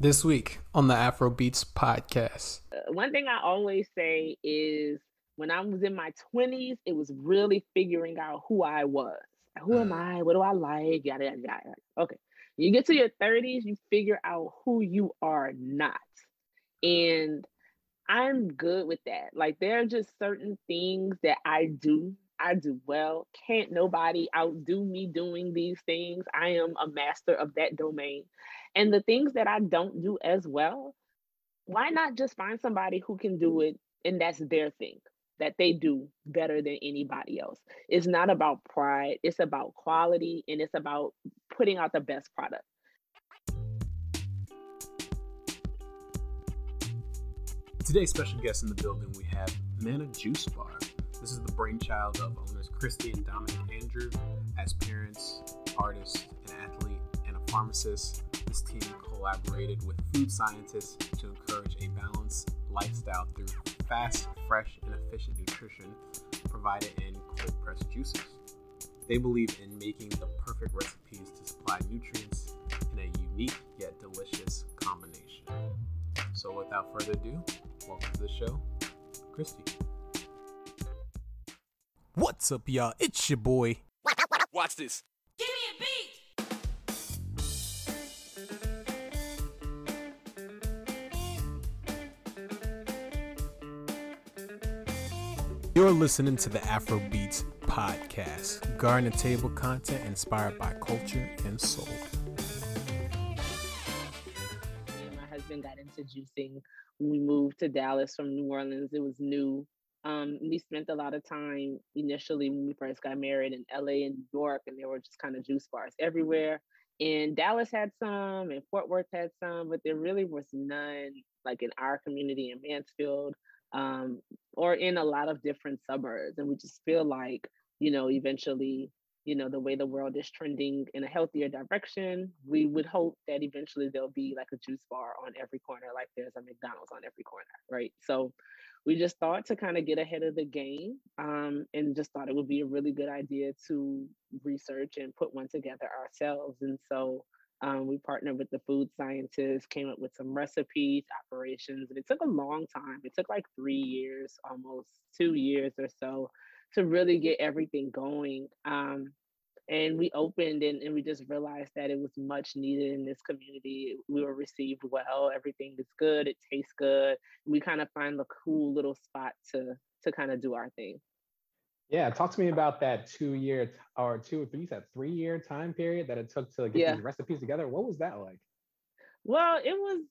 This week on the Afro Beets podcast. Uh, one thing I always say is when I was in my 20s, it was really figuring out who I was. Who am I? What do I like? Yada, yada, yada. Okay. You get to your 30s, you figure out who you are not. And I'm good with that. Like, there are just certain things that I do I do well. Can't nobody outdo me doing these things. I am a master of that domain. And the things that I don't do as well, why not just find somebody who can do it and that's their thing that they do better than anybody else? It's not about pride, it's about quality and it's about putting out the best product. Today's special guest in the building, we have Manna Juice Bar. This is the brainchild of owners Kristi and Domini Andrew. As parents, artists, an athlete, and a pharmacist, this team collaborated with food scientists to encourage a balanced lifestyle through fast, fresh, and efficient nutrition provided in cold pressed juices. They believe in making the perfect recipes to supply nutrients in a unique yet delicious combination. So, without further ado, welcome to the show, Kristi. What's up, y'all? It's your boy. Watch this. Give me a beat. You're listening to the Afro Beets podcast, garden table content inspired by culture and soul. My husband got into juicing when we moved to Dallas from New Orleans. It was new. Um, we spent a lot of time initially when we first got married in LA and New York, and there were just kind of juice bars everywhere. And Dallas had some, and Fort Worth had some, but there really was none like in our community in Mansfield um, or in a lot of different suburbs. And we just feel like, you know, eventually, you know, the way the world is trending in a healthier direction, we would hope that eventually there'll be like a juice bar on every corner, like there's a McDonald's on every corner, right? So we just thought to kind of get ahead of the game um, and just thought it would be a really good idea to research and put one together ourselves. And so um, we partnered with the food scientists, came up with some recipes, operations, and it took a long time. It took like three years, almost two years or so, to really get everything going. Um, and we opened and, and we just realized that it was much needed in this community. We were received well. Everything is good. It tastes good. We kind of find the cool little spot to to kind of do our thing. Yeah, talk to me about that two year or two, you said three year time period that it took to get Yeah. these recipes together. What was that like? Well, it was,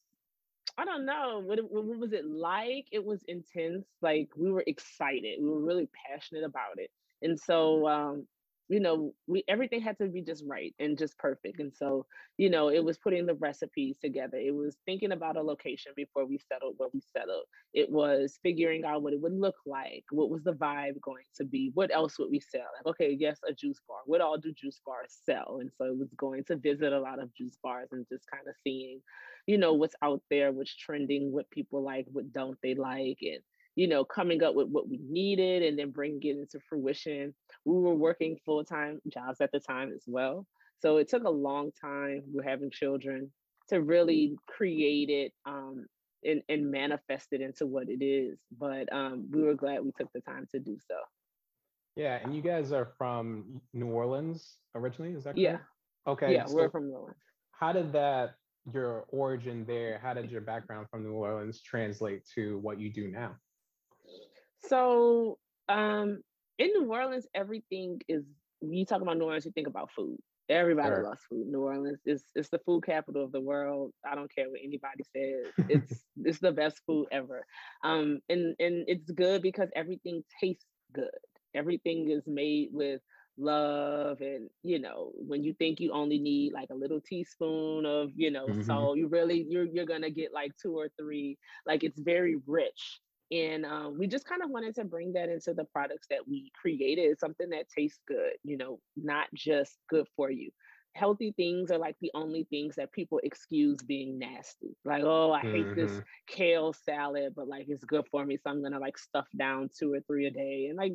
I don't know, what, what was it like? It was intense. Like we were excited. We were really passionate about it. And so, um, you know, we everything had to be just right and just perfect. And so, you know, it was putting the recipes together. It was thinking about a location before we settled where we settled. It was figuring out what it would look like. What was the vibe going to be? What else would we sell? Like, okay, yes, a juice bar. What all do juice bars sell? And so it was going to visit a lot of juice bars and just kind of seeing, you know, what's out there, what's trending, what people like, what don't they like, and you know, coming up with what we needed and then bringing it into fruition. We were working full time jobs at the time as well. So it took a long time. We're having children to really create it um, and, and manifest it into what it is. But um, we were glad we took the time to do so. Yeah, and you guys are from New Orleans originally, is that correct? Yeah. Okay. yeah, we're from New Orleans. how did that your origin there, how did your background from New Orleans translate to what you do now? So um, in New Orleans, everything is, when you talk about New Orleans, you think about food. Everybody Sure. loves food. New Orleans is it's the food capital of the world. I don't care what anybody says. It's it's the best food ever. Um, and and it's good because everything tastes good. Everything is made with love and you know when you think you only need like a little teaspoon of you know Mhm. salt you really you're you're gonna get like two or three like it's very rich and um, we just kind of wanted to bring that into the products that we created something that tastes good you know not just good for you healthy things are like the only things that people excuse being nasty like oh i hate this Mhm. kale salad but like it's good for me so i'm gonna like stuff down two or three a day and like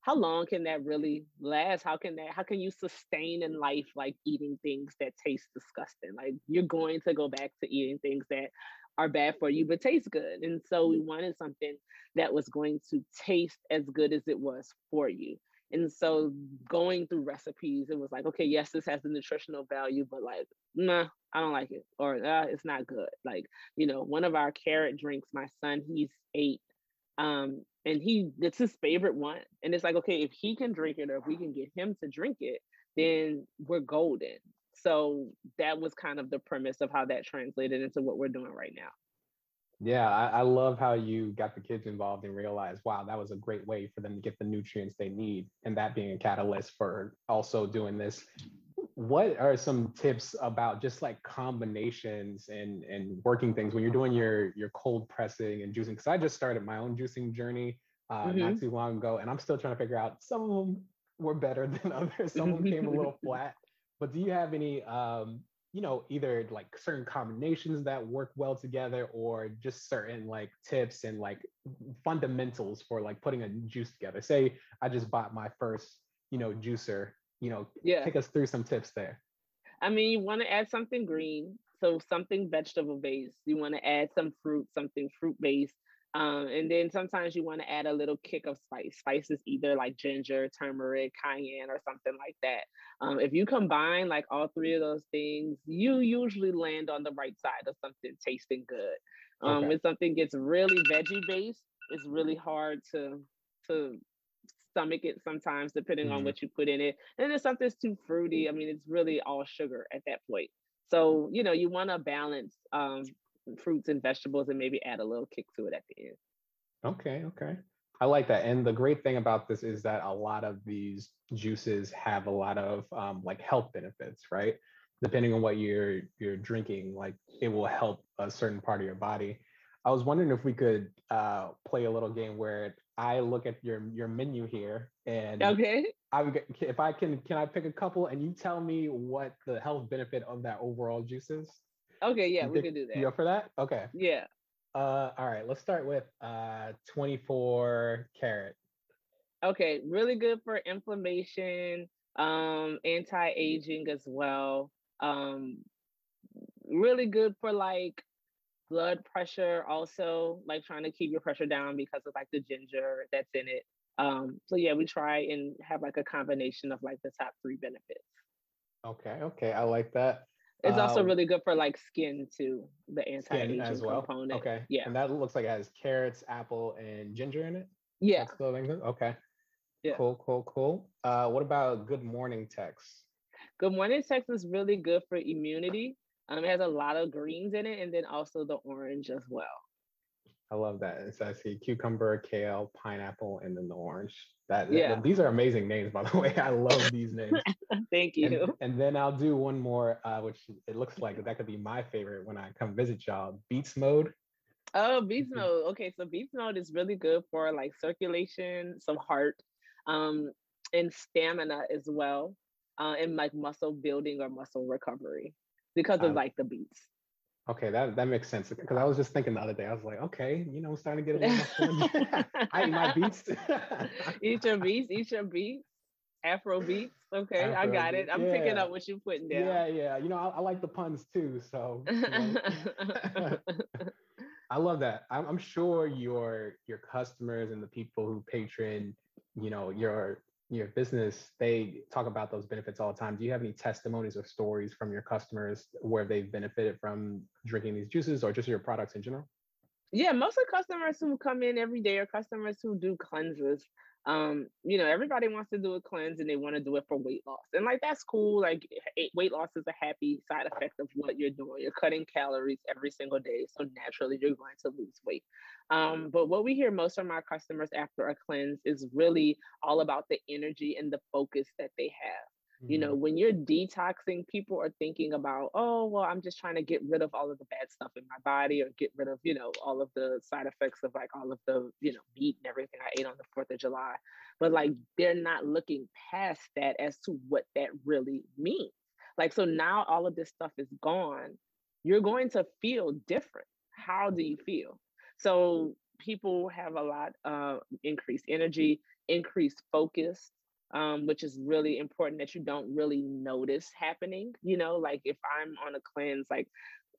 how long can that really last? How can that how can you sustain in life like eating things that taste disgusting? Like you're going to go back to eating things that are bad for you but taste good. And so we wanted something that was going to taste as good as it was for you. And so going through recipes, it was like, okay, yes, this has the nutritional value, but like, nah, I don't like it, or uh, it's not good. Like, you know, one of our carrot drinks, my son, he's eight, um, and he it's his favorite one. And it's like, okay, if he can drink it, or if we can get him to drink it, then we're golden. So that was kind of the premise of how that translated into what we're doing right now. Yeah, I, I love how you got the kids involved and realized, wow, that was a great way for them to get the nutrients they need, and that being a catalyst for also doing this. What are some tips about just like combinations and and working things when you're doing your your cold pressing and juicing? Because I just started my own juicing journey uh, Mhm. not too long ago, and I'm still trying to figure out. Some of them were better than others. Some of them came a little flat. But do you have any um, you know either like certain combinations that work well together or just certain like tips and like fundamentals for like putting a juice together say i just bought my first you know juicer you know Yeah. take us through some tips there I mean, you want to add something green, so something vegetable based. You want to add some fruit, something fruit based. Um, and then sometimes you want to add a little kick of spice. Spices either like ginger, turmeric, cayenne, or something like that. Um, if you combine like all three of those things, you usually land on the right side of something tasting good. Um, Okay. When something gets really veggie based, it's really hard to to stomach it sometimes, depending on Mhm. what you put in it. And if something's too fruity, I mean, it's really all sugar at that point. So, you know, you want to balance um, fruits and vegetables and maybe add a little kick to it at the end. okay okay i like that and the great thing about this is that a lot of these juices have a lot of um, like health benefits right depending on what you're you're drinking like it will help a certain part of your body i was wondering if we could uh, play a little game where i look at your your menu here and Okay. I would get, if I can, can I pick a couple and you tell me what the health benefit of that overall juice is? Okay. Yeah, You we think- can do that. You up for that? Okay. Yeah. Uh, all right. Let's start with uh 24 carat. Okay. Really good for inflammation, um, anti aging as well. Um, really good for like blood pressure, also, like trying to keep your pressure down because of like the ginger that's in it. Um, so yeah, we try and have like a combination of like the top three benefits. Okay. Okay. I like that. It's also Um, really good for like skin too, the anti-aging as well. component. Okay. Yeah. And that looks like it has carrots, apple, and ginger in it. Yeah. That's the thing. Okay. Yeah. Cool. Cool. Cool. Uh, what about good morning text? Good morning text is really good for immunity. Um, it has a lot of greens in it, and then also the orange as well. I love that. So I see cucumber, kale, pineapple, and then the orange. That Yeah. these are amazing names, by the way. I love these names. Thank you. and then I'll do one more, uh, which it looks like that could be my favorite when I come visit y'all. Beats mode. Oh, beast Mhm. mode. Okay, so beats mode is really good for like circulation, some heart, um, and stamina as well, uh, and like muscle building or muscle recovery because of Um, like the beets. Okay, that that makes sense because I was just thinking the other day. I was like, okay, you know, I'm starting to get a little. I eat my beets. eat your beets, eat your beets, Afro beets. Okay, I Afro got it. I'm picking up what you're putting down. yeah, yeah. You know, I, I like the puns too. So you know. I love that. I'm, I'm sure your your customers and the people who patron, you know, your your business, they talk about those benefits all the time. Do you have any testimonies or stories from your customers where they've benefited from drinking these juices or just your products in general? yeah, most of customers who come in every day are customers who do cleanses. Um, you know, everybody wants to do a cleanse and they want to do it for weight loss. And like that's cool. Like weight loss is a happy side effect of what you're doing. You're cutting calories every single day. So naturally you're going to lose weight. Um, but what we hear most from our customers after a cleanse is really all about the energy and the focus that they have. You know when you're detoxing people are thinking about oh well i'm just trying to get rid of all of the bad stuff in my body or get rid of you know all of the side effects of like all of the you know meat and everything i ate on the fourth of july. But like they're not looking past that as to what that really means. Like so now all of this stuff is gone you're going to feel different. How do you feel? So people have a lot uh increased energy increased focus um, which is really important that you don't really notice happening. You know, like if I'm on a cleanse, like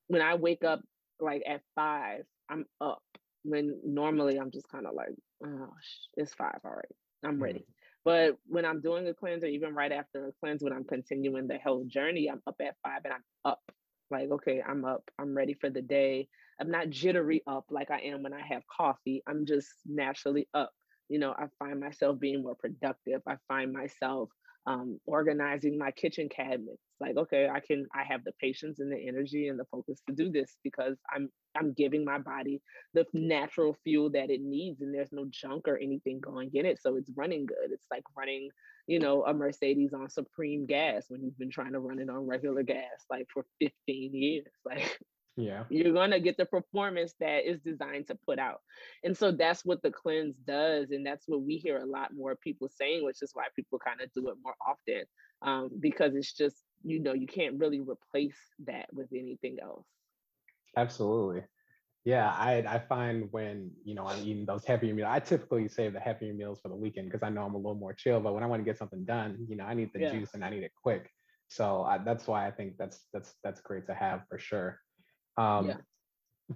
when I wake up like at five, I'm up. When normally I'm just kind of like, oh, it's five, all right, I'm mm-hmm. ready. But when I'm doing a cleanse, or even right after a cleanse, when I'm continuing the health journey, I'm up at five and I'm up. Like, okay, I'm up. I'm ready for the day. I'm not jittery up like I am when I have coffee. I'm just naturally up you know, I find myself being more productive. I find myself um, organizing my kitchen cabinets. Like, okay, I can, I have the patience and the energy and the focus to do this because I'm, I'm giving my body the natural fuel that it needs, and there's no junk or anything going in it, so it's running good. It's like running, you know, a Mercedes on supreme gas when you've been trying to run it on regular gas like for 15 years. Like, yeah. you're going to get the performance that is designed to put out. And so that's what the cleanse does and that's what we hear a lot more people saying which is why people kind of do it more often um, because it's just you know you can't really replace that with anything else. Absolutely. Yeah i i find when you know i'm eating those heavier meals i typically save the heavier meals for the weekend because i know i'm a little more chill but when i want to get something done you know i need the yeah. juice and i need it quick. So I, that's why i think that's that's that's great to have for sure um, yeah.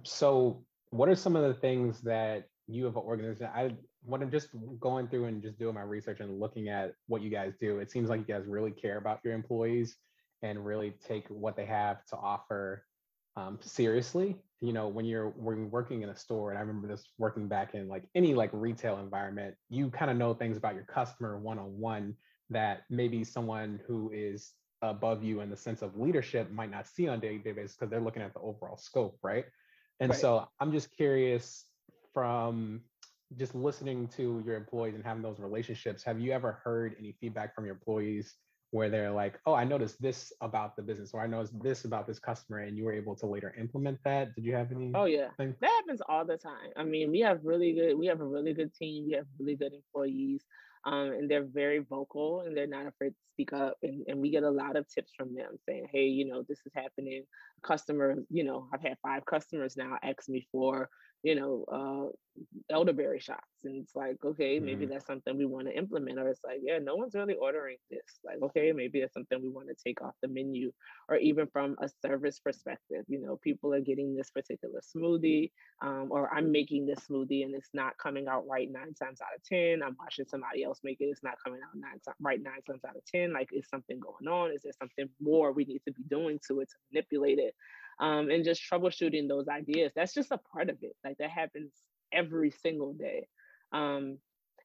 So, what are some of the things that you have organized? I when I'm just going through and just doing my research and looking at what you guys do, it seems like you guys really care about your employees and really take what they have to offer um, seriously. You know, when you're when you're working in a store, and I remember this working back in like any like retail environment, you kind of know things about your customer one on one that maybe someone who is above you in the sense of leadership might not see on day to day basis because they're looking at the overall scope, right? And right. so I'm just curious from just listening to your employees and having those relationships, have you ever heard any feedback from your employees where they're like, oh, I noticed this about the business, or I noticed this about this customer, and you were able to later implement that? Did you have any? Oh yeah, thing? that happens all the time. I mean, we have really good, we have a really good team. We have really good employees um, and they're very vocal and they're not afraid to speak up. And, and we get a lot of tips from them saying, hey, you know, this is happening. Customer, you know, I've had five customers now ask me for you know, uh, elderberry shots. And it's like, okay, maybe mm-hmm. that's something we want to implement. Or it's like, yeah, no one's really ordering this. Like, okay, maybe it's something we want to take off the menu. Or even from a service perspective, you know, people are getting this particular smoothie, um, or I'm making this smoothie and it's not coming out right nine times out of 10. I'm watching somebody else make it, it's not coming out nine right nine times out of 10. Like, is something going on? Is there something more we need to be doing to it to manipulate it? Um, and just troubleshooting those ideas. That's just a part of it. Like that happens every single day. Um,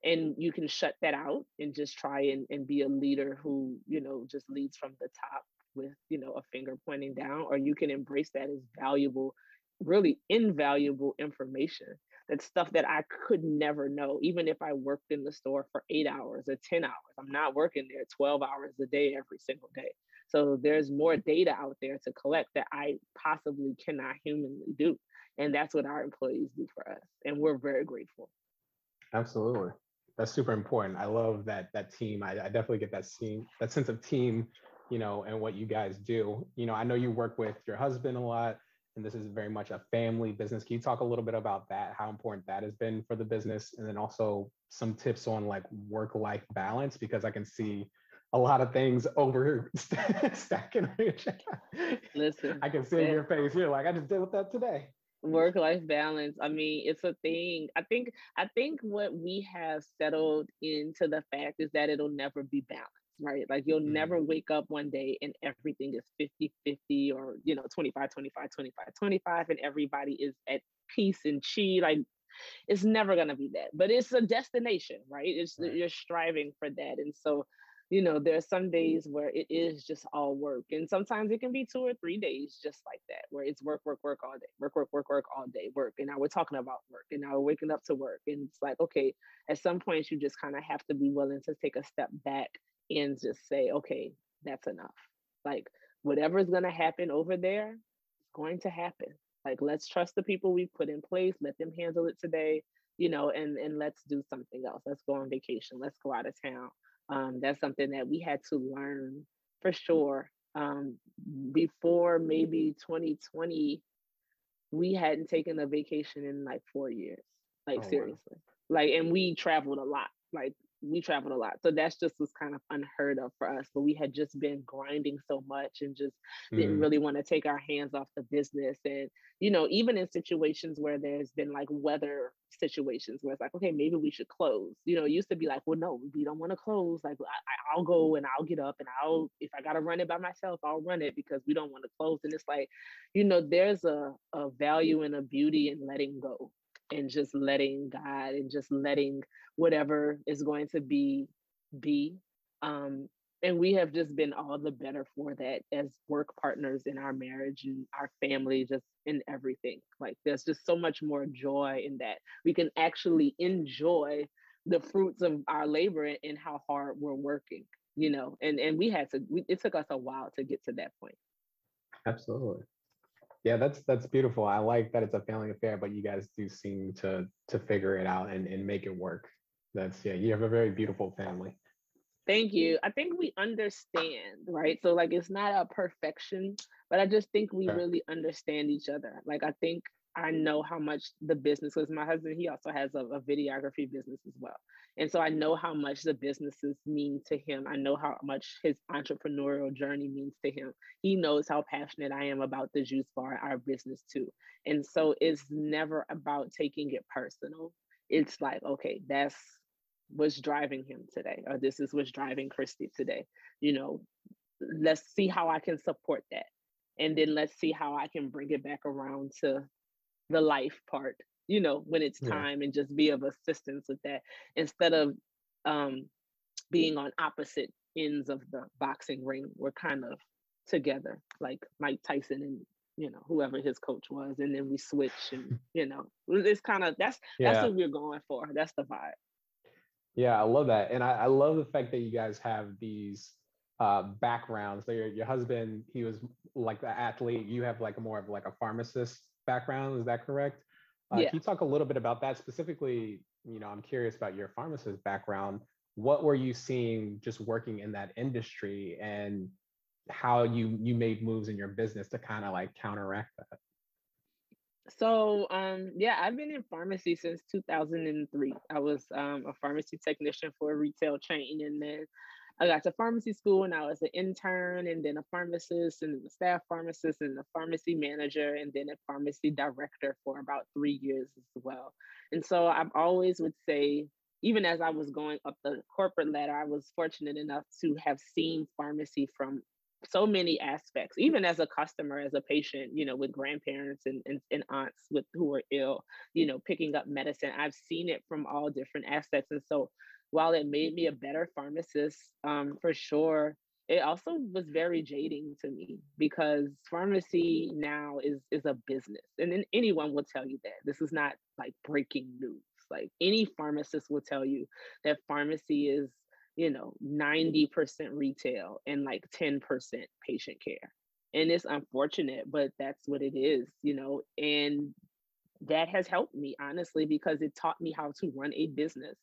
and you can shut that out and just try and, and be a leader who, you know, just leads from the top with, you know, a finger pointing down, or you can embrace that as valuable, really invaluable information. That's stuff that I could never know, even if I worked in the store for eight hours or 10 hours. I'm not working there 12 hours a day every single day. So there's more mm-hmm. data out there to collect that I possibly cannot humanly do. And that's what our employees do for us. And we're very grateful. Absolutely. That's super important. I love that that team. I, I definitely get that scene, that sense of team, you know, and what you guys do. You know, I know you work with your husband a lot, and this is very much a family business. Can you talk a little bit about that, how important that has been for the business, and then also some tips on like work-life balance? Because I can see a lot of things over stacking. Listen, I can see in your face. You're like, I just did with that today. Work life balance. I mean, it's a thing. I think. I think what we have settled into the fact is that it'll never be balanced right? Like you'll mm-hmm. never wake up one day and everything is 50 50 or, you know, 25 25 25 25 and everybody is at peace and chi. Like it's never going to be that, but it's a destination, right? It's right. you're striving for that. And so you know, there are some mm-hmm. days where it is just all work. And sometimes it can be two or three days just like that, where it's work, work, work all day, work, work, work, work all day, work. And now we're talking about work and now we're waking up to work. And it's like, okay, at some point you just kind of have to be willing to take a step back and just say, okay, that's enough. Like whatever's gonna happen over there, it's going to happen. Like let's trust the people we've put in place, let them handle it today, you know, and and let's do something else. Let's go on vacation, let's go out of town um, that's something that we had to learn for sure. Um, before maybe 2020, we hadn't taken a vacation in like four years. Like oh, seriously. Wow. Like and we traveled a lot. Like we traveled a lot. So that's just was kind of unheard of for us. But we had just been grinding so much and just didn't Mm, really want to take our hands off the business. And, you know, even in situations where there's been like weather situations where it's like, okay, maybe we should close. You know, it used to be like, well, no, we don't want to close. Like I, I- I'll go and I'll get up and I'll, if I got to run it by myself, I'll run it because we don't want to close. And it's like, you know, there's a, a value and a beauty in letting go and just letting God and just letting whatever is going to be be um and we have just been all the better for that as work partners in our marriage and our family just in everything. Like there's just so much more joy in that. We can actually enjoy the fruits of our labor and how hard we're working you know and and we had to we, it took us a while to get to that point. Absolutely. Yeah, that's that's beautiful. I like that it's a family affair, but you guys do seem to to figure it out and, and make it work. That's yeah, you have a very beautiful family. Thank you. I think we understand, right? So like it's not a perfection, but I just think we Sure. really understand each other. Like I think I know how much the business was. My husband, he also has a, a videography business as well. And so I know how much the businesses mean to him. I know how much his entrepreneurial journey means to him. He knows how passionate I am about the juice bar, our business too. And so it's never about taking it personal. It's like, okay, that's what's driving him today, or this is what's driving Kristi today. You know, let's see how I can support that. And then let's see how I can bring it back around to the life part, you know, when it's Yeah. time and just be of assistance with that instead of um being on opposite ends of the boxing ring. We're kind of together, like Mike Tyson and you know, whoever his coach was, and then we switch and you know, it's kind of that's that's what we're going for. That's the vibe. Yeah, I love that. And I, I love the fact that you guys have these uh backgrounds. So your your husband, he was like the athlete, you have like more of like a pharmacist background, is that correct? Uh, Yeah. Can you talk a little bit about that specifically? You know, I'm curious about your pharmacist background. What were you seeing just working in that industry and how you you made moves in your business to kind of like counteract that? So, um, yeah, I've been in pharmacy since 2003. I was um, a pharmacy technician for a retail chain, and then I got to pharmacy school, and I was an intern, and then a pharmacist, and then a staff pharmacist, and a pharmacy manager, and then a pharmacy director for about three years as well. And so, I've always would say, even as I was going up the corporate ladder, I was fortunate enough to have seen pharmacy from so many aspects even as a customer as a patient you know with grandparents and, and, and aunts with who are ill you know picking up medicine i've seen it from all different aspects and so while it made me mm-hmm. a better pharmacist um, for sure it also was very mm-hmm. jading to me because pharmacy now is is a business and then anyone will tell you that. This is not like breaking news. Like any pharmacist will tell you that pharmacy is you know mm-hmm. 90% retail and like 10% patient care and it's unfortunate but that's what it is you know and that has helped me honestly because it taught me how to run a business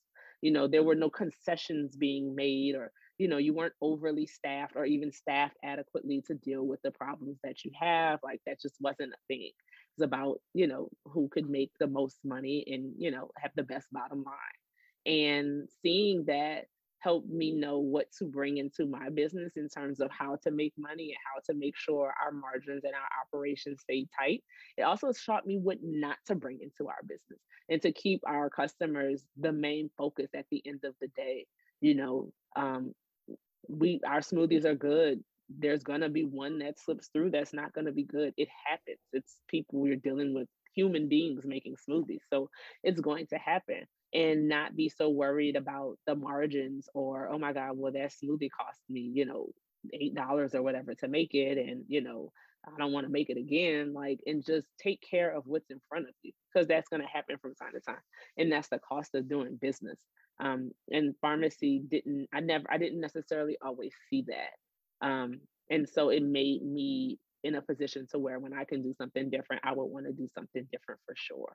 you know there were no concessions being made or you know you weren't overly staffed or even staffed adequately to deal with the problems that you have like that just wasn't a thing. It's about you know who could make the most money and you know have the best bottom line. And seeing that helped me know what to bring into my business in terms of how to make money and how to make sure our margins and our operations stay tight. It also taught me what not to bring into our business and to keep our customers the main focus at the end of the day. You know, um, we our smoothies are good. There's gonna be one that slips through that's not gonna be good. It happens. It's people we're dealing with, human beings making smoothies. So it's going to happen and not be so worried about the margins or oh my god well that smoothie cost me you know eight dollars or whatever to make it and you know i don't want to make it again like and just take care of what's in front of you because that's going to happen from time to time and that's the cost of doing business um and pharmacy didn't i never i didn't necessarily always see that um and so it made me in a position to where when i can do something different i would want to do something different for sure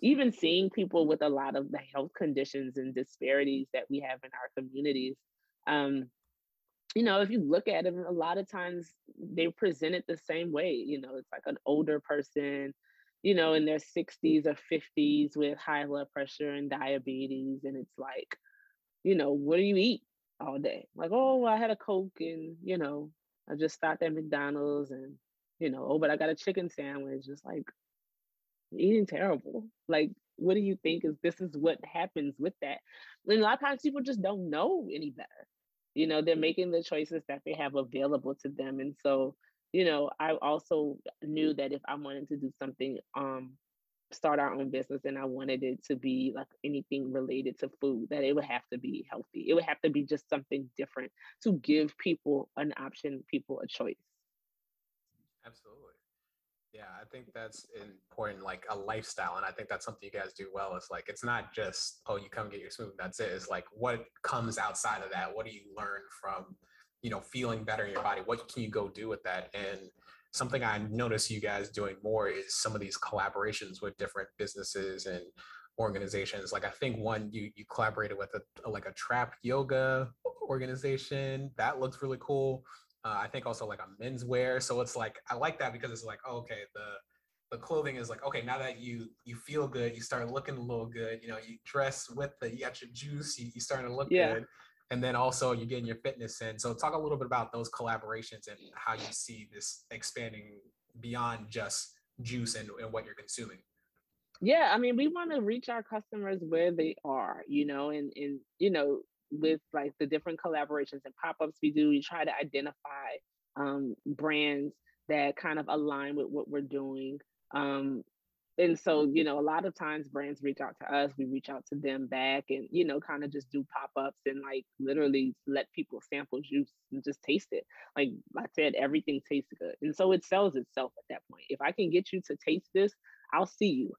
even seeing people with a lot of the health conditions and disparities that we have in our communities um you know if you look at it a lot of times they present it the same way you know it's like an older person you know in their 60s or 50s with high blood pressure and diabetes and it's like you know, what do you eat all day? Like, oh, I had a Coke and, you know, I just stopped at McDonald's and, you know, oh, but I got a chicken sandwich. It's like eating terrible. Like, what do you think is this is what happens with that? And a lot of times people just don't know any better. You know, they're making the choices that they have available to them. And so, you know, I also knew that if I wanted to do something um start our own business and I wanted it to be like anything related to food, that it would have to be healthy. It would have to be just something different to give people an option, people a choice. Absolutely. Yeah, I think that's important, like a lifestyle. And I think that's something you guys do well. It's like, it's not just, oh, you come get your smoothie, that's it. It's like, what comes outside of that? What do you learn from, you know, feeling better in your body? What can you go do with that? And something I notice you guys doing more is some of these collaborations with different businesses and organizations. Like I think one you you collaborated with a, like a trap yoga organization that looks really cool. Uh, I think also like a menswear. So it's like I like that because it's like oh, okay the the clothing is like okay now that you you feel good you start looking a little good you know you dress with the you got your juice you, you starting to look yeah. good and then also you're getting your fitness in. So talk a little bit about those collaborations and how you see this expanding beyond just juice and, and what you're consuming. Yeah, I mean, we want to reach our customers where they are, you know, and and you know, with like the different collaborations and pop-ups we do, we try to identify um, brands that kind of align with what we're doing. Um, and so you know a lot of times brands reach out to us we reach out to them back and you know kind of just do pop-ups and like literally let people sample juice and just taste it. Like i said everything tastes good and so it sells itself at that point. If i can get you to taste this i'll see you.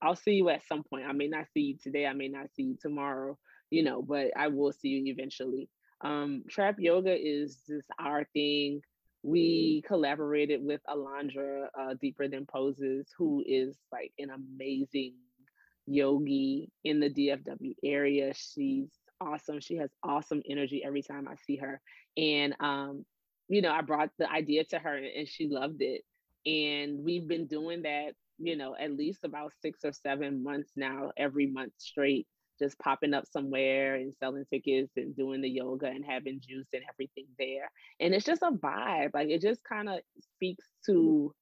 I'll see you at some point. I may not see you today i may not see you tomorrow you know but i will see you eventually um trap yoga is just our thing we collaborated with Alondra uh, Deeper Than Poses, who is like an amazing yogi in the DFW area. She's awesome. She has awesome energy every time I see her. And, um, you know, I brought the idea to her and she loved it. And we've been doing that, you know, at least about six or seven months now, every month straight just popping up somewhere and selling tickets and doing the yoga and having juice and everything there. And it's just a vibe. Like it just kind of speaks mm-hmm. to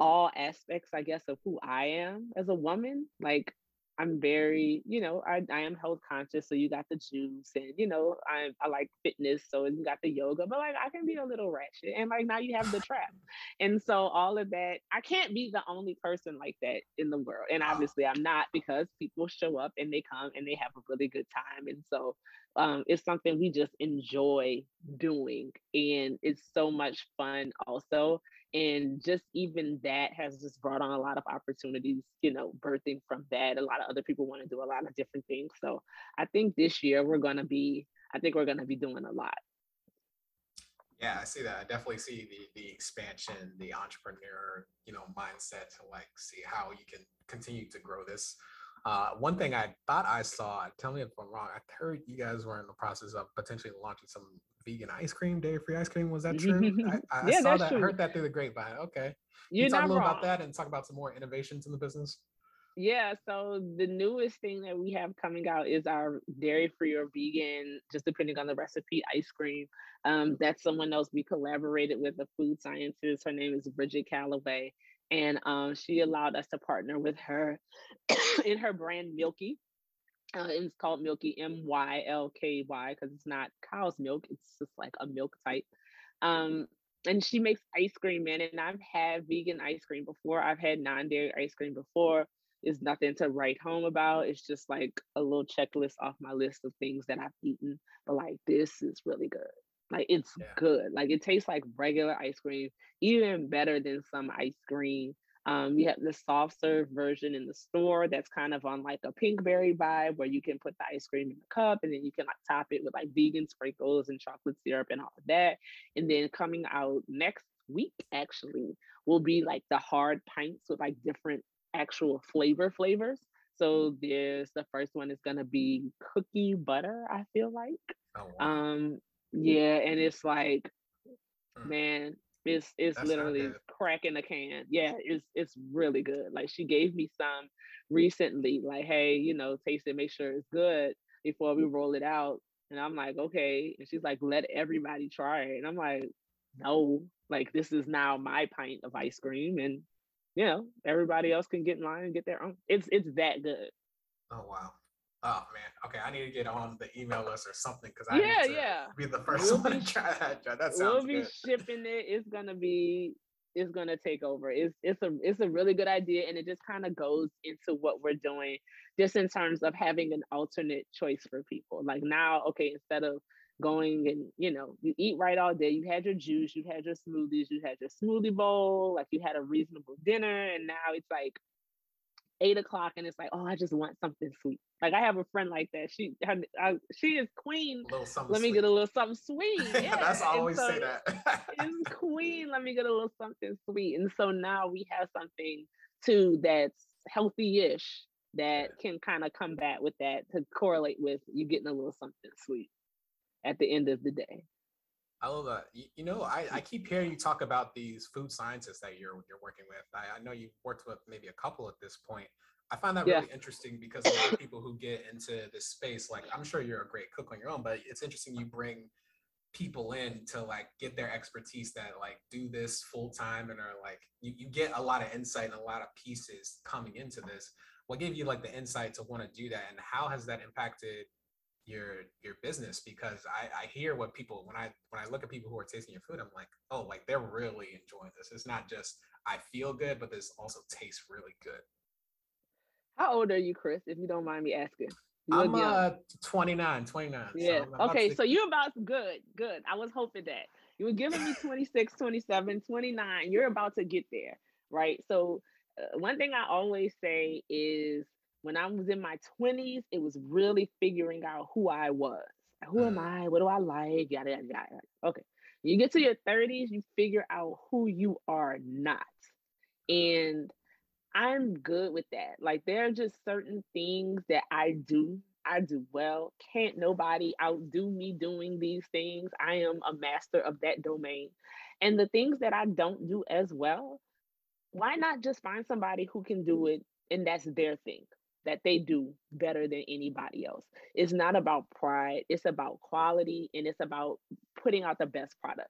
all aspects, I guess, of who I am as a woman. Like I'm very, you know, I, I am health conscious. So you got the juice and, you know, I, I like fitness. So you got the yoga, but like I can be a little ratchet. And like now you have the trap. And so all of that, I can't be the only person like that in the world. And obviously I'm not because people show up and they come and they have a really good time. And so um, it's something we just enjoy doing. And it's so much fun also and just even that has just brought on a lot of opportunities you know birthing from that. A lot of other people want to do a lot of different things. So i think this year we're going to be i think we're going to be doing a lot. Yeah i see that. I definitely see the the expansion the entrepreneur you know mindset to like see how you can continue to grow this. Uh, one thing I thought I saw, tell me if I'm wrong, I heard you guys were in the process of potentially launching some vegan ice cream, dairy free ice cream. Was that true? I, I yeah, saw that, true. heard that through the grapevine. Okay. You're you talk a little wrong. about that and talk about some more innovations in the business. Yeah, so the newest thing that we have coming out is our dairy free or vegan, just depending on the recipe, ice cream. Um, that's someone else we collaborated with, a food scientist. Her name is Bridget Calloway. And um, she allowed us to partner with her in her brand Mylky. Uh, it's called Mylky M Y L K Y, because it's not cow's milk. It's just like a milk type. Um, and she makes ice cream, man. And I've had vegan ice cream before. I've had non-dairy ice cream before. It's nothing to write home about. It's just like a little checklist off my list of things that I've eaten. But like this is really good. Like it's yeah. good. Like it tastes like regular ice cream, even better than some ice cream um, we have the soft serve version in the store that's kind of on like a pinkberry vibe where you can put the ice cream in the cup and then you can like top it with like vegan sprinkles and chocolate syrup and all of that. And then coming out next week actually will be like the hard pints with like different actual flavor flavors. So there's the first one is gonna be cookie butter, I feel like. Oh, wow. Um yeah, and it's like mm. man, it's it's That's literally cracking a can. Yeah, it's it's really good. Like she gave me some recently, like, hey, you know, taste it, make sure it's good. before we mm. roll it out. And I'm like, okay. And she's like, let everybody try it. And I'm like, no, like this is now my pint of ice cream. And you know, everybody else can get in line and get their own. It's it's that good. Oh wow. Oh man. Okay, I need to get on the email list or something because I Yeah, need to yeah. be the 1st We'll one be- to try that. That we'll be good. shipping it. It's gonna be it's gonna take over. It's it's a it's a really good idea and it just kind of goes into what we're doing just in terms of having an alternate choice for people. Like now, okay, instead of going and you know, you eat right all day, you had your juice, you had your smoothies, you had your smoothie bowl, like you had a reasonable dinner, and now it's like eight o'clock and it's like, oh, I just want something sweet. Like I have a friend like that. She her, I, she is queen. A little something. Let me get a little something sweet. Yeah. That's I always so- say that. it's queen. Let me get a little something sweet. And so now we have something too that's healthy-ish that can kind of combat with that to correlate with you getting a little something sweet at the end of the day. I love that. You, you know, I, I keep hearing you talk about these food scientists that you're you're working with. I, I know you've worked with maybe a couple at this point. I find that Yeah. really interesting because a lot of people who get into this space, like I'm sure you're a great cook on your own, but it's interesting you bring people in to like get their expertise that like do this full time and are like you, you get a lot of insight and a lot of pieces coming into this. What gave you like the insight to want to do that and how has that impacted your your business because I, I hear what people when I when I look at people who are tasting your food, I'm like, oh, like they're really enjoying this. It's not just I feel good, but this also tastes really good. How old are you, Chris, if you don't mind me asking? You I'm uh 29, 29. Yeah. I'm Okay. to- So you're about good, good. I was hoping that you were giving me 26, 27, 29. You're about to get there, right? So uh, one thing I always say is when I was in my 20s, it was really figuring out who I was. Who am Mm. I? What do I like? Yada yada yada. Okay. You get to your 30s, you figure out who you are not. And I'm good with that. Like there are just certain things that I do. I do well. Can't nobody outdo me doing these things. I am a master of that domain. And the things that I don't do as well, why not just find somebody who can do it and that's their thing that they do better than anybody else? It's not about pride, it's about quality and it's about putting out the best product.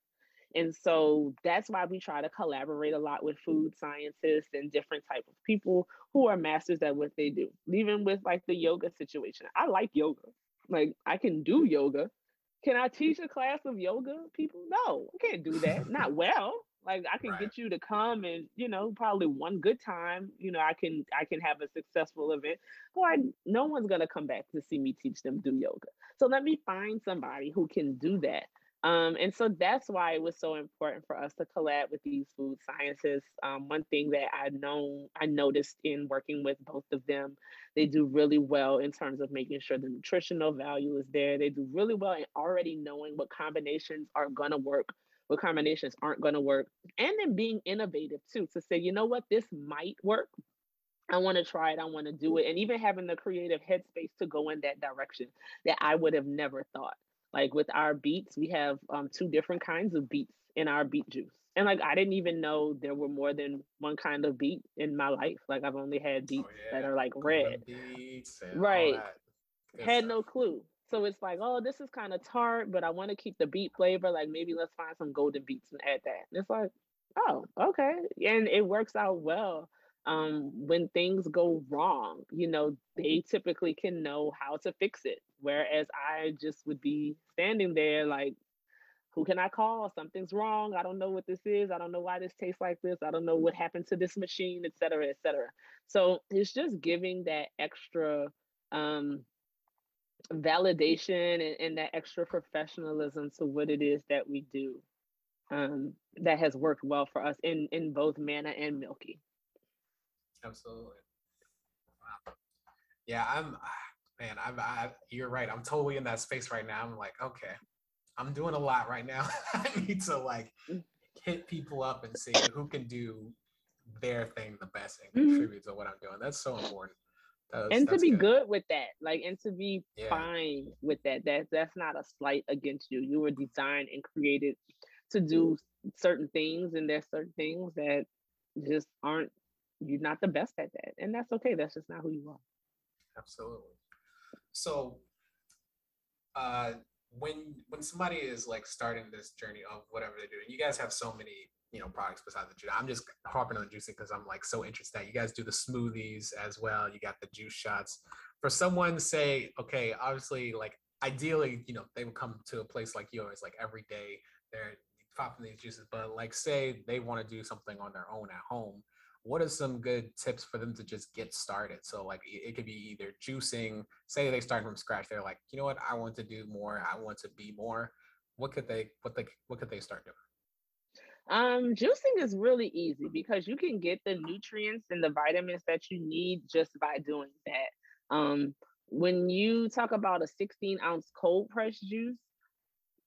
And so that's why we try to collaborate a lot with food scientists and different type of people who are masters at what they do. Even with like the yoga situation. I like yoga. Like I can do yoga. Can I teach a class of yoga people? No, I can't do that. Not well. Like I can Right. get you to come and you know probably one good time. You know I can I can have a successful event. I, no one's gonna come back to see me teach them do yoga. So let me find somebody who can do that. Um, and so that's why it was so important for us to collab with these food scientists. Um, one thing that I know I noticed in working with both of them, they do really well in terms of making sure the nutritional value is there. They do really well in already knowing what combinations are gonna work, what combinations aren't gonna work, and then being innovative too to say, you know what, this might work. I want to try it. I want to do it. And even having the creative headspace to go in that direction that I would have never thought. Like with our beets, we have um, two different kinds of beets in our beet juice. And like I didn't even know there were more than one kind of beet in my life. Like I've only had beets that yeah. are like red. beets and all Right. that Had stuff. no clue. So it's like, oh, this is kind of tart, but I want to keep the beet flavor. Like maybe let's find some golden beets and add that. And it's like, oh, okay. And it works out well. Um, when things go wrong, you know, they typically can know how to fix it. Whereas I just would be standing there like, who can I call? Something's wrong. I don't know what this is. I don't know why this tastes like this. I don't know what happened to this machine, et cetera, et cetera. So it's just giving that extra um validation and, and that extra professionalism to what it is that we do um, that has worked well for us in in both Manna and Mylky. Absolutely. Wow. Yeah, I'm man, I'm I, you're right. I'm totally in that space right now. I'm like, okay, I'm doing a lot right now. I need to like Mm. hit people up and see who can do their thing the best and contribute to what I'm doing. That's so important. And to be good. with that, like and to be Yeah. fine with that. That that's not a slight against you. You were designed and created to do certain things, and there's certain things that just aren't you're not the best at that. And that's okay. That's just not who you are. Absolutely. So uh, when when somebody is like starting this journey of whatever they're doing, you guys have so many you know products besides the juice. I'm just harping on the juicing because I'm like so interested. That you guys do the smoothies as well. You got the juice shots. For someone say, okay, obviously, like ideally, you know, they would come to a place like yours, like every day they're popping these juices. But like, say they want to do something on their own at home. What are some good tips for them to just get started? So like it, could be either juicing. Say they start from scratch. They're like, you know what, I want to do more. I want to be more. What could they? What they? What could they start doing? Um, juicing is really easy because you can get the nutrients and the vitamins that you need just by doing that. Um, when you talk about a 16 ounce cold press juice,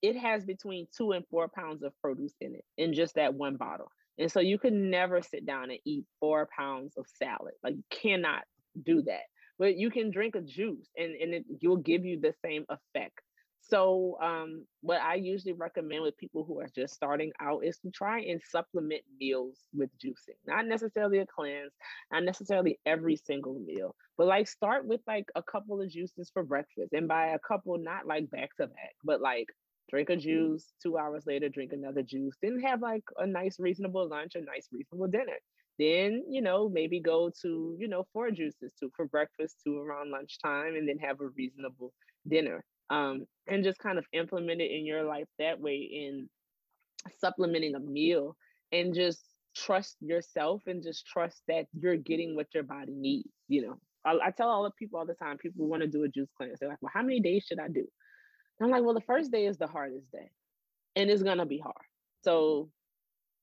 it has between two and four pounds of produce in it in just that one bottle. And so you can never sit down and eat four pounds of salad. Like you cannot do that. But you can drink a juice and, and it will give you the same effect. So, um, what I usually recommend with people who are just starting out is to try and supplement meals with juicing. Not necessarily a cleanse, not necessarily every single meal, but like start with like a couple of juices for breakfast. And by a couple, not like back to back, but like drink a juice, two hours later, drink another juice, then have like a nice, reasonable lunch, a nice, reasonable dinner. Then, you know, maybe go to, you know, four juices, two for breakfast, two around lunchtime, and then have a reasonable dinner um, and just kind of implement it in your life that way in supplementing a meal and just trust yourself and just trust that you're getting what your body needs. You know, I, I tell all the people all the time, people want to do a juice cleanse. They're like, well, how many days should I do? And I'm like, well, the first day is the hardest day and it's to be hard. So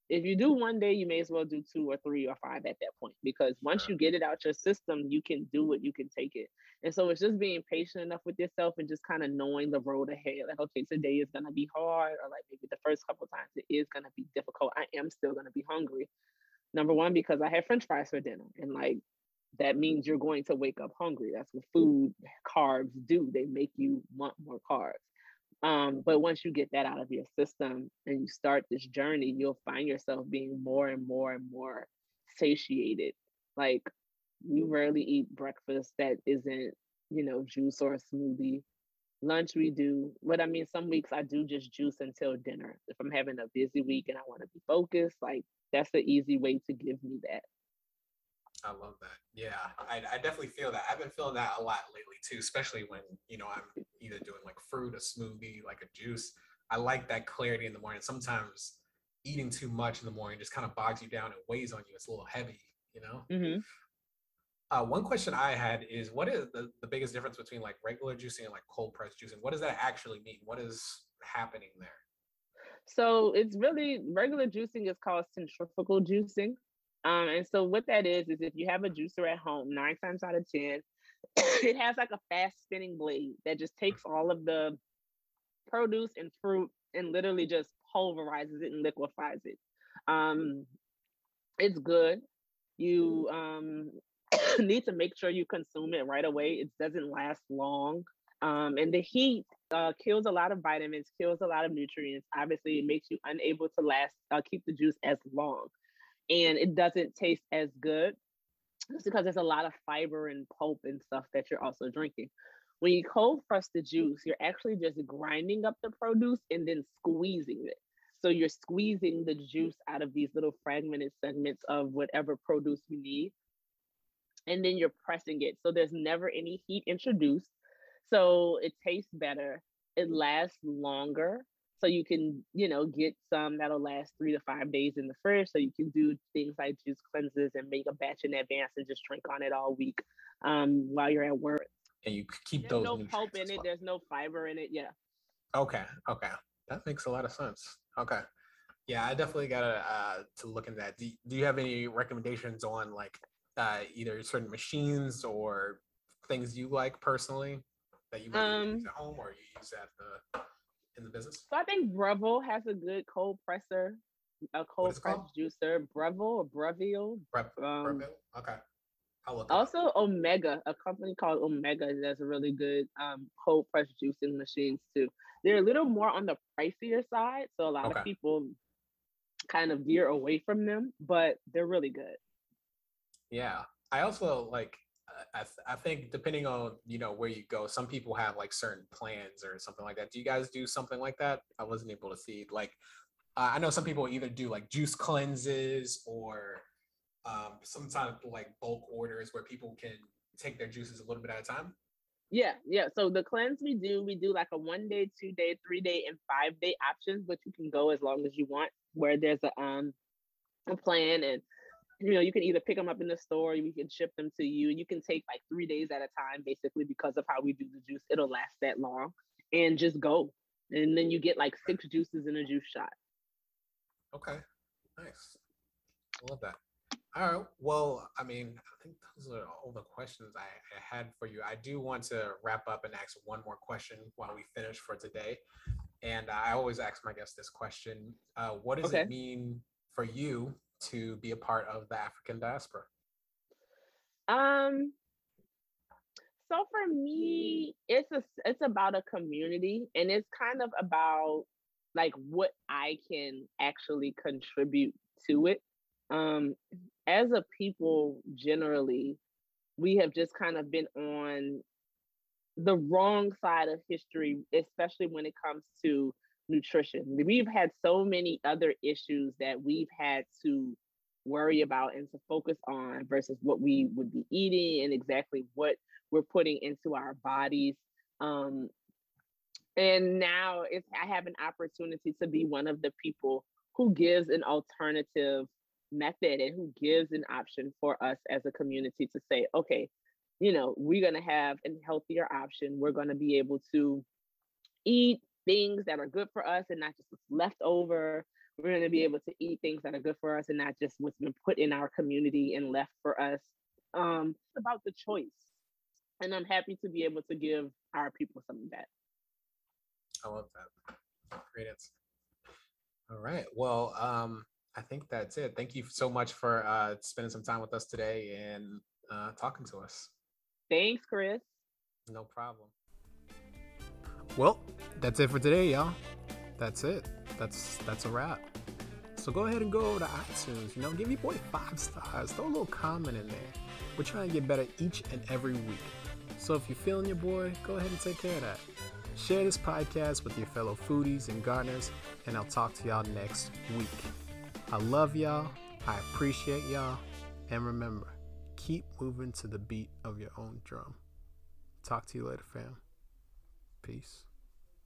if you do one day, you may as well do two or three or five at that point because once you get it out your system, you can do it, you can take it. And so it's just being patient enough with yourself and just kind of knowing the road ahead. Like, okay, today is gonna be hard, or like maybe the first couple times it is gonna be difficult. I am still gonna be hungry. Number one, because I had French fries for dinner, and like that means you're going to wake up hungry. That's what food carbs do. They make you want more carbs. Um, but once you get that out of your system and you start this journey, you'll find yourself being more and more and more satiated. Like we rarely eat breakfast that isn't, you know, juice or a smoothie. Lunch we do, but I mean, some weeks I do just juice until dinner. If I'm having a busy week and I want to be focused, like that's the easy way to give me that. I love that. Yeah, I, I definitely feel that. I've been feeling that a lot lately too, especially when you know I'm either doing like fruit, a smoothie, like a juice. I like that clarity in the morning. Sometimes eating too much in the morning just kind of bogs you down and weighs on you. It's a little heavy, you know. Mm-hmm. Uh, one question I had is, what is the, the biggest difference between like regular juicing and like cold press juicing? What does that actually mean? What is happening there? So it's really regular juicing is called centrifugal juicing. Um, and so what that is is if you have a juicer at home, nine times out of ten, it has like a fast spinning blade that just takes all of the produce and fruit and literally just pulverizes it and liquefies it. Um, it's good. You um, need to make sure you consume it right away. It doesn't last long. Um, and the heat uh, kills a lot of vitamins, kills a lot of nutrients. Obviously, it makes you unable to last, uh, keep the juice as long and it doesn't taste as good. It's because there's a lot of fiber and pulp and stuff that you're also drinking. When you cold press the juice, you're actually just grinding up the produce and then squeezing it. So you're squeezing the juice out of these little fragmented segments of whatever produce you need. And then you're pressing it. So there's never any heat introduced. So it tastes better. It lasts longer so you can you know get some that'll last three to five days in the fridge so you can do things like juice cleanses and make a batch in advance and just drink on it all week um, while you're at work. And you keep there's those no pulp in it well. there's no fiber in it yeah. Okay okay. That makes a lot of sense. Okay. Yeah i definitely gotta uh to look into that. Do, do you have any recommendations on like uh either certain machines or things you like personally that you might Um, use at home or you use at the in the business so i think breville has a good cold presser a cold press called? juicer breville or breville Prep, um, Breville? okay it up. Also, Omega, a company called Omega, does really good um, cold press juicing machines too. They're a little more on the pricier side, so a lot Okay. of people kind of veer away from them, but they're really good. Yeah, I also like. I, th- I think depending on you know where you go, some people have like certain plans or something like that. Do you guys do something like that? I wasn't able to see. Like, uh, I know some people either do like juice cleanses or um, sometimes like bulk orders where people can take their juices a little bit at a time. Yeah, yeah. So the cleanse we do, we do like a one day, two day, three day, and five day options, but you can go as long as you want. Where there's a um a plan, and you know you can either pick them up in the store, we can ship them to you, and you can take like three days at a time, basically because of how we do the juice. It'll last that long, and just go, and then you get like six juices in a juice shot. Okay, nice. I love that. All right. Well, I mean, I think those are all the questions I, I, had for you. I do want to wrap up and ask one more question while we finish for today. And I always ask my guests this question uh, What does Okay. it mean for you to be a part of the African diaspora? Um. So for me, it's a it's about a community, and it's kind of about like what I can actually contribute to it. Um, as a people, generally, we have just kind of been on the wrong side of history, especially when it comes to nutrition. We've had so many other issues that we've had to worry about and to focus on versus what we would be eating and exactly what we're putting into our bodies. Um, and now it's I have an opportunity to be one of the people who gives an alternative method and who gives an option for us as a community to say, okay, you know, we're gonna have a healthier option. We're gonna be able to eat things that are good for us and not just what's left over. We're going to be able to eat things that are good for us and not just what's been put in our community and left for us. Um, it's about the choice. And I'm happy to be able to give our people some of that. I love that. Great answer. All right. Well, um, I think that's it. Thank you so much for uh, spending some time with us today and uh, talking to us. Thanks, Chris. No problem. Well, that's it for today, y'all. That's it. That's that's a wrap. So go ahead and go to iTunes. You know, give your boy five stars. Throw a little comment in there. We're trying to get better each and every week. So if you're feeling your boy, go ahead and take care of that. Share this podcast with your fellow foodies and gardeners, and I'll talk to y'all next week. I love y'all. I appreciate y'all. And remember, keep moving to the beat of your own drum. Talk to you later, fam. Peace.